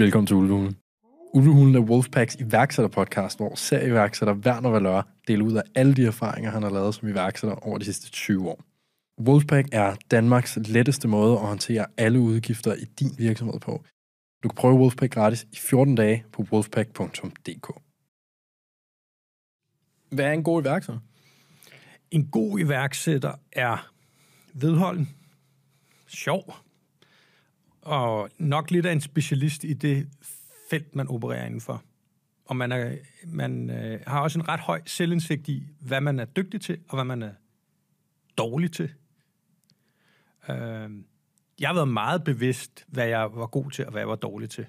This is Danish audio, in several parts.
Velkommen til Ulvehulen. Ulvehulen er Wolfpacks iværksætterpodcast, hvor serieværksætter Werner Valør deler ud af alle de erfaringer, han har lavet som iværksætter over de sidste 20 år. Wolfpack er Danmarks letteste måde at håndtere alle udgifter i din virksomhed på. Du kan prøve Wolfpack gratis i 14 dage på wolfpack.dk. Hvad er en god iværksætter? En god iværksætter er vedholden, sjov, og nok lidt af en specialist i det felt, man opererer indenfor. Og man, er, man øh, har også en ret høj selvindsigt i, hvad man er dygtig til, og hvad man er dårlig til. Øh, jeg har været meget bevidst, hvad jeg var god til, og hvad jeg var dårlig til.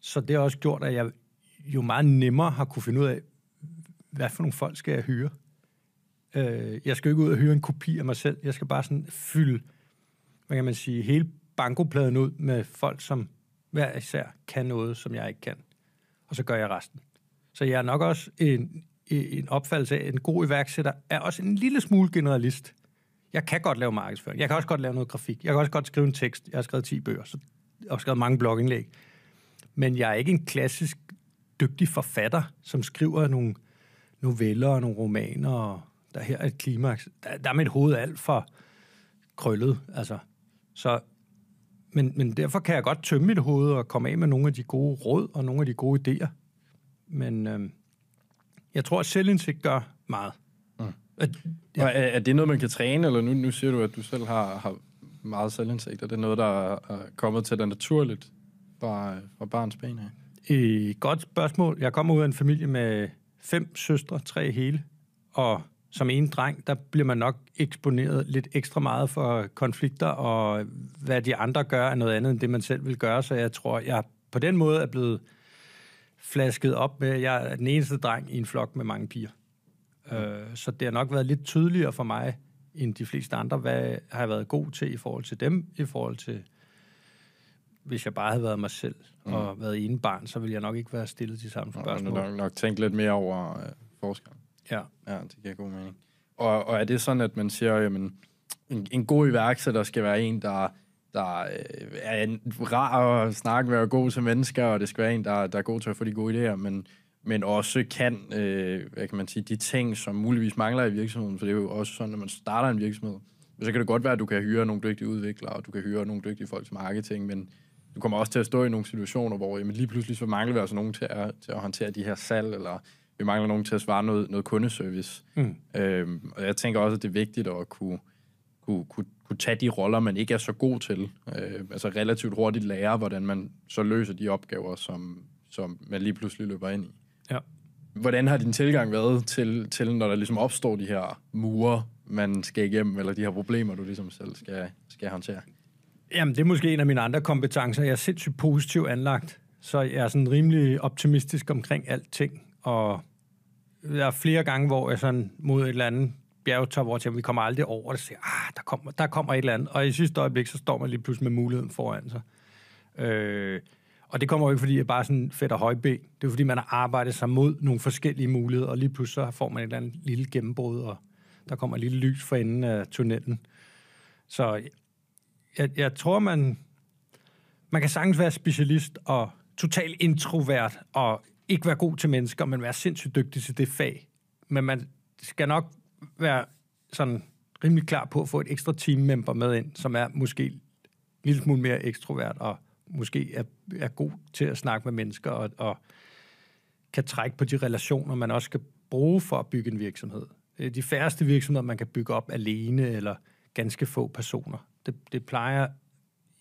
Så det har også gjort, at jeg jo meget nemmere har kunne finde ud af, hvad for nogle folk skal jeg hyre. Øh, jeg skal jo ikke ud og hyre en kopi af mig selv. Jeg skal bare sådan fylde, hvad kan man sige, hele bankopladen ud med folk, som hver især kan noget, som jeg ikke kan. Og så gør jeg resten. Så jeg er nok også en, en opfattelse af, at en god iværksætter er også en lille smule generalist. Jeg kan godt lave markedsføring. Jeg kan også godt lave noget grafik. Jeg kan også godt skrive en tekst. Jeg har skrevet 10 bøger, så jeg har skrevet mange blogindlæg. Men jeg er ikke en klassisk dygtig forfatter, som skriver nogle noveller og nogle romaner, og der her er et klimaks. Der, der er mit hoved alt for krøllet, altså. Så, men, men derfor kan jeg godt tømme mit hoved og komme af med nogle af de gode råd og nogle af de gode idéer. Men øh, jeg tror, at selvindsigt gør meget. Mm. At, ja. Er, er det noget, man kan træne, eller nu, nu siger du, at du selv har, har meget selvindsigt, er det noget, der er kommet til dig naturligt fra, fra barns ben af? Et godt spørgsmål. Jeg kommer ud af en familie med fem søstre, tre hele, og som en dreng, der bliver man nok eksponeret lidt ekstra meget for konflikter, og hvad de andre gør er noget andet, end det man selv vil gøre, så jeg tror, jeg på den måde er blevet flasket op med, at jeg er den eneste dreng i en flok med mange piger. Mm. Øh, så det har nok været lidt tydeligere for mig, end de fleste andre, hvad har jeg været god til i forhold til dem, i forhold til, hvis jeg bare havde været mig selv mm. og været ene barn, så ville jeg nok ikke være stillet de samme spørgsmål. Og nok, nok tænkt lidt mere over øh, forskeren. Ja. Ja, det giver god mening. Og, og er det sådan, at man siger, jamen, en, en god iværksætter skal være en, der, der øh, er en rar at snakke med og god til mennesker, og det skal være en, der, der er god til at få de gode idéer, men, men også kan, øh, hvad kan man sige, de ting, som muligvis mangler i virksomheden, for det er jo også sådan, når man starter en virksomhed, så kan det godt være, at du kan hyre nogle dygtige udviklere, og du kan hyre nogle dygtige folk til marketing, men du kommer også til at stå i nogle situationer, hvor jamen, lige pludselig så mangler vi altså nogen til at, til at håndtere de her salg, eller vi mangler nogen til at svare noget, noget kundeservice. Mm. Øhm, og jeg tænker også, at det er vigtigt at kunne, kunne, kunne, kunne tage de roller, man ikke er så god til. Øh, altså relativt hurtigt lære, hvordan man så løser de opgaver, som, som man lige pludselig løber ind i. Ja. Hvordan har din tilgang været til, til, når der ligesom opstår de her mure, man skal igennem, eller de her problemer, du ligesom selv skal, skal håndtere? Jamen, det er måske en af mine andre kompetencer. Jeg er sindssygt positivt anlagt, så jeg er sådan rimelig optimistisk omkring alting. Og der er flere gange, hvor jeg sådan mod et eller andet bjergetop, hvor jeg vi kommer aldrig over det, og siger, ah, der kommer, der kommer et eller andet. Og i sidste øjeblik, så står man lige pludselig med muligheden foran sig. Øh, og det kommer jo ikke, fordi jeg bare sådan fedt og højben. Det er fordi, man har arbejdet sig mod nogle forskellige muligheder, og lige pludselig så får man et eller andet lille gennembrud, og der kommer et lille lys for enden af tunnelen. Så jeg, jeg tror, man, man kan sagtens være specialist og total introvert og ikke være god til mennesker, men være sindssygt dygtig til det fag. Men man skal nok være sådan rimelig klar på at få et ekstra teammember med ind, som er måske en lille smule mere ekstrovert og måske er, er god til at snakke med mennesker og, og kan trække på de relationer, man også skal bruge for at bygge en virksomhed. Øh, de færreste virksomheder, man kan bygge op alene eller ganske få personer. Det, det plejer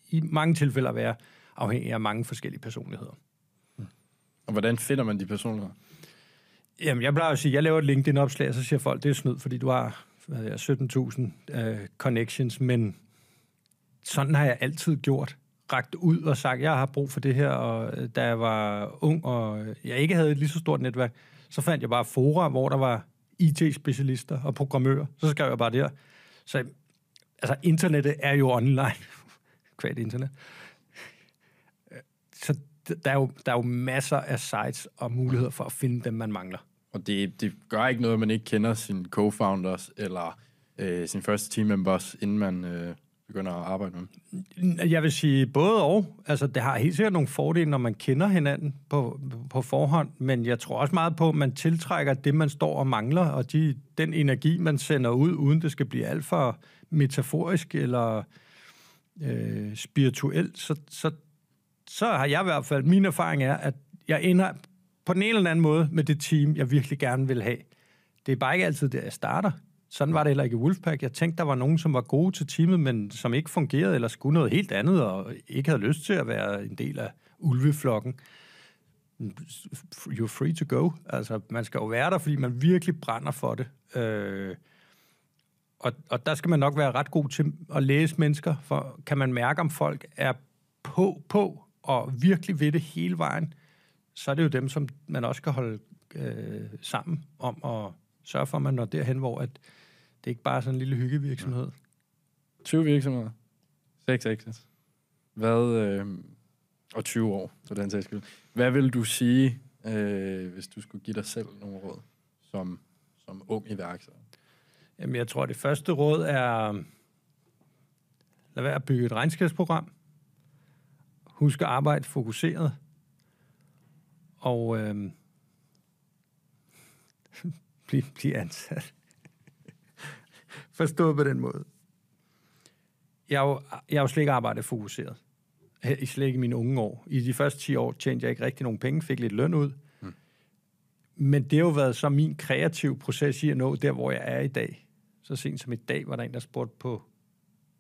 i mange tilfælde at være afhængig af mange forskellige personligheder. Og hvordan finder man de personligheder? Jamen, jeg plejer at sige, at jeg laver et LinkedIn-opslag, og så siger folk, det er snyd, fordi du har 17.000 uh, øh, connections, men sådan har jeg altid gjort. Ragt ud og sagt, jeg har brug for det her, og øh, da jeg var ung, og øh, jeg ikke havde et lige så stort netværk, så fandt jeg bare fora, hvor der var IT-specialister og programmører. Så skrev jeg bare der. Så altså, internettet er jo online. Kvad internet. Der er, jo, der er jo masser af sites og muligheder for at finde dem, man mangler. Og det, det gør ikke noget, at man ikke kender sine co-founders eller øh, sine første team members, inden man, øh, begynder at arbejde med? Jeg vil sige både og. Altså, det har helt sikkert nogle fordele, når man kender hinanden på, på forhånd, men jeg tror også meget på, at man tiltrækker det, man står og mangler, og de, den energi, man sender ud, uden det skal blive alt for metaforisk eller øh, spirituelt, så, så, så har jeg i hvert fald, min erfaring er, at jeg ender på den ene eller anden måde med det team, jeg virkelig gerne vil have. Det er bare ikke altid der, jeg starter. Sådan var det heller ikke i Wolfpack. Jeg tænkte, der var nogen, som var gode til teamet, men som ikke fungerede, eller skulle noget helt andet, og ikke havde lyst til at være en del af ulveflokken. You're free to go. Altså, man skal jo være der, fordi man virkelig brænder for det. Øh, og, og der skal man nok være ret god til at læse mennesker, for kan man mærke, om folk er på, på og virkelig ved det hele vejen, så er det jo dem, som man også skal holde øh, sammen om at sørge for, at man når derhen, hvor at det ikke bare er sådan en lille hyggevirksomhed. 20 virksomheder. 6 exits. Hvad, øh, og 20 år, for den sags skyld. Hvad vil du sige, øh, hvis du skulle give dig selv nogle råd som, som ung iværksætter? Jamen, jeg tror, det første råd er, lad være at bygge et regnskabsprogram. Husk at arbejde fokuseret. Og øh, blive, blive ansat. Forstået på den måde. Jeg har, jo, jeg har jo slet ikke arbejdet fokuseret. I slet ikke i mine unge år. I de første 10 år tjente jeg ikke rigtig nogen penge, fik lidt løn ud. Mm. Men det har jo været så min kreative proces i at nå der, hvor jeg er i dag. Så sent som i dag var der en, der spurgte på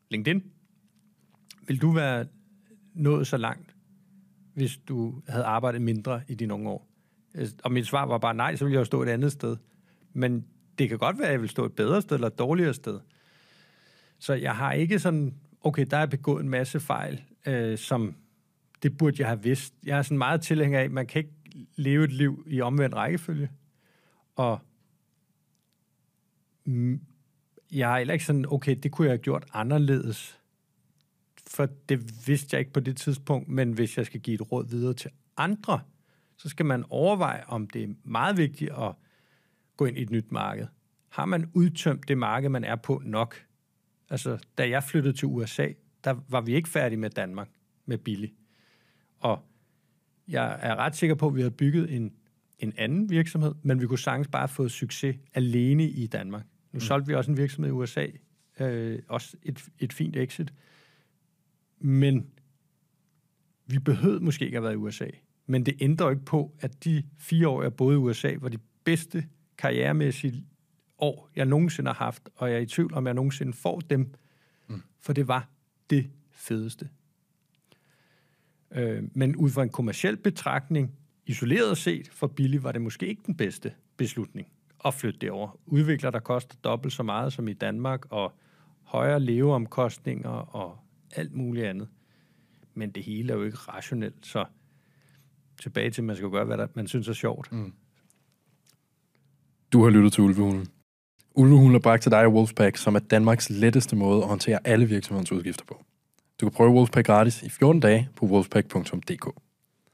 LinkedIn. Vil du være nået så langt, hvis du havde arbejdet mindre i dine unge år? Altså, og mit svar var bare nej, så ville jeg jo stå et andet sted. Men det kan godt være, at jeg vil stå et bedre sted eller et dårligere sted. Så jeg har ikke sådan, okay, der er begået en masse fejl, øh, som det burde jeg have vidst. Jeg er sådan meget tilhænger af, at man kan ikke leve et liv i omvendt rækkefølge. Og jeg er heller ikke sådan, okay, det kunne jeg have gjort anderledes. For det vidste jeg ikke på det tidspunkt, men hvis jeg skal give et råd videre til andre, så skal man overveje, om det er meget vigtigt at gå ind i et nyt marked. Har man udtømt det marked, man er på nok? Altså, da jeg flyttede til USA, der var vi ikke færdige med Danmark, med Billy. Og jeg er ret sikker på, at vi havde bygget en, en anden virksomhed, men vi kunne sagtens bare få succes alene i Danmark. Nu mm. solgte vi også en virksomhed i USA, øh, også et, et fint exit. Men vi behøvede måske ikke at have været i USA. Men det ændrer ikke på, at de fire år, jeg boede i USA, var de bedste karrieremæssige år, jeg nogensinde har haft, og jeg er i tvivl, om jeg nogensinde får dem, mm. for det var det fedeste. Øh, men ud fra en kommersiel betragtning, isoleret set for Billy, var det måske ikke den bedste beslutning at flytte det over. Udvikler, der koster dobbelt så meget som i Danmark, og højere leveomkostninger og alt muligt andet. Men det hele er jo ikke rationelt, så tilbage til, at man skal gøre, hvad der, man synes er sjovt. Mm. Du har lyttet til Ulvehulen. Ulvehulen er bragt til dig af Wolfpack, som er Danmarks letteste måde at håndtere alle virksomhedens udgifter på. Du kan prøve Wolfpack gratis i 14 dage på wolfpack.dk.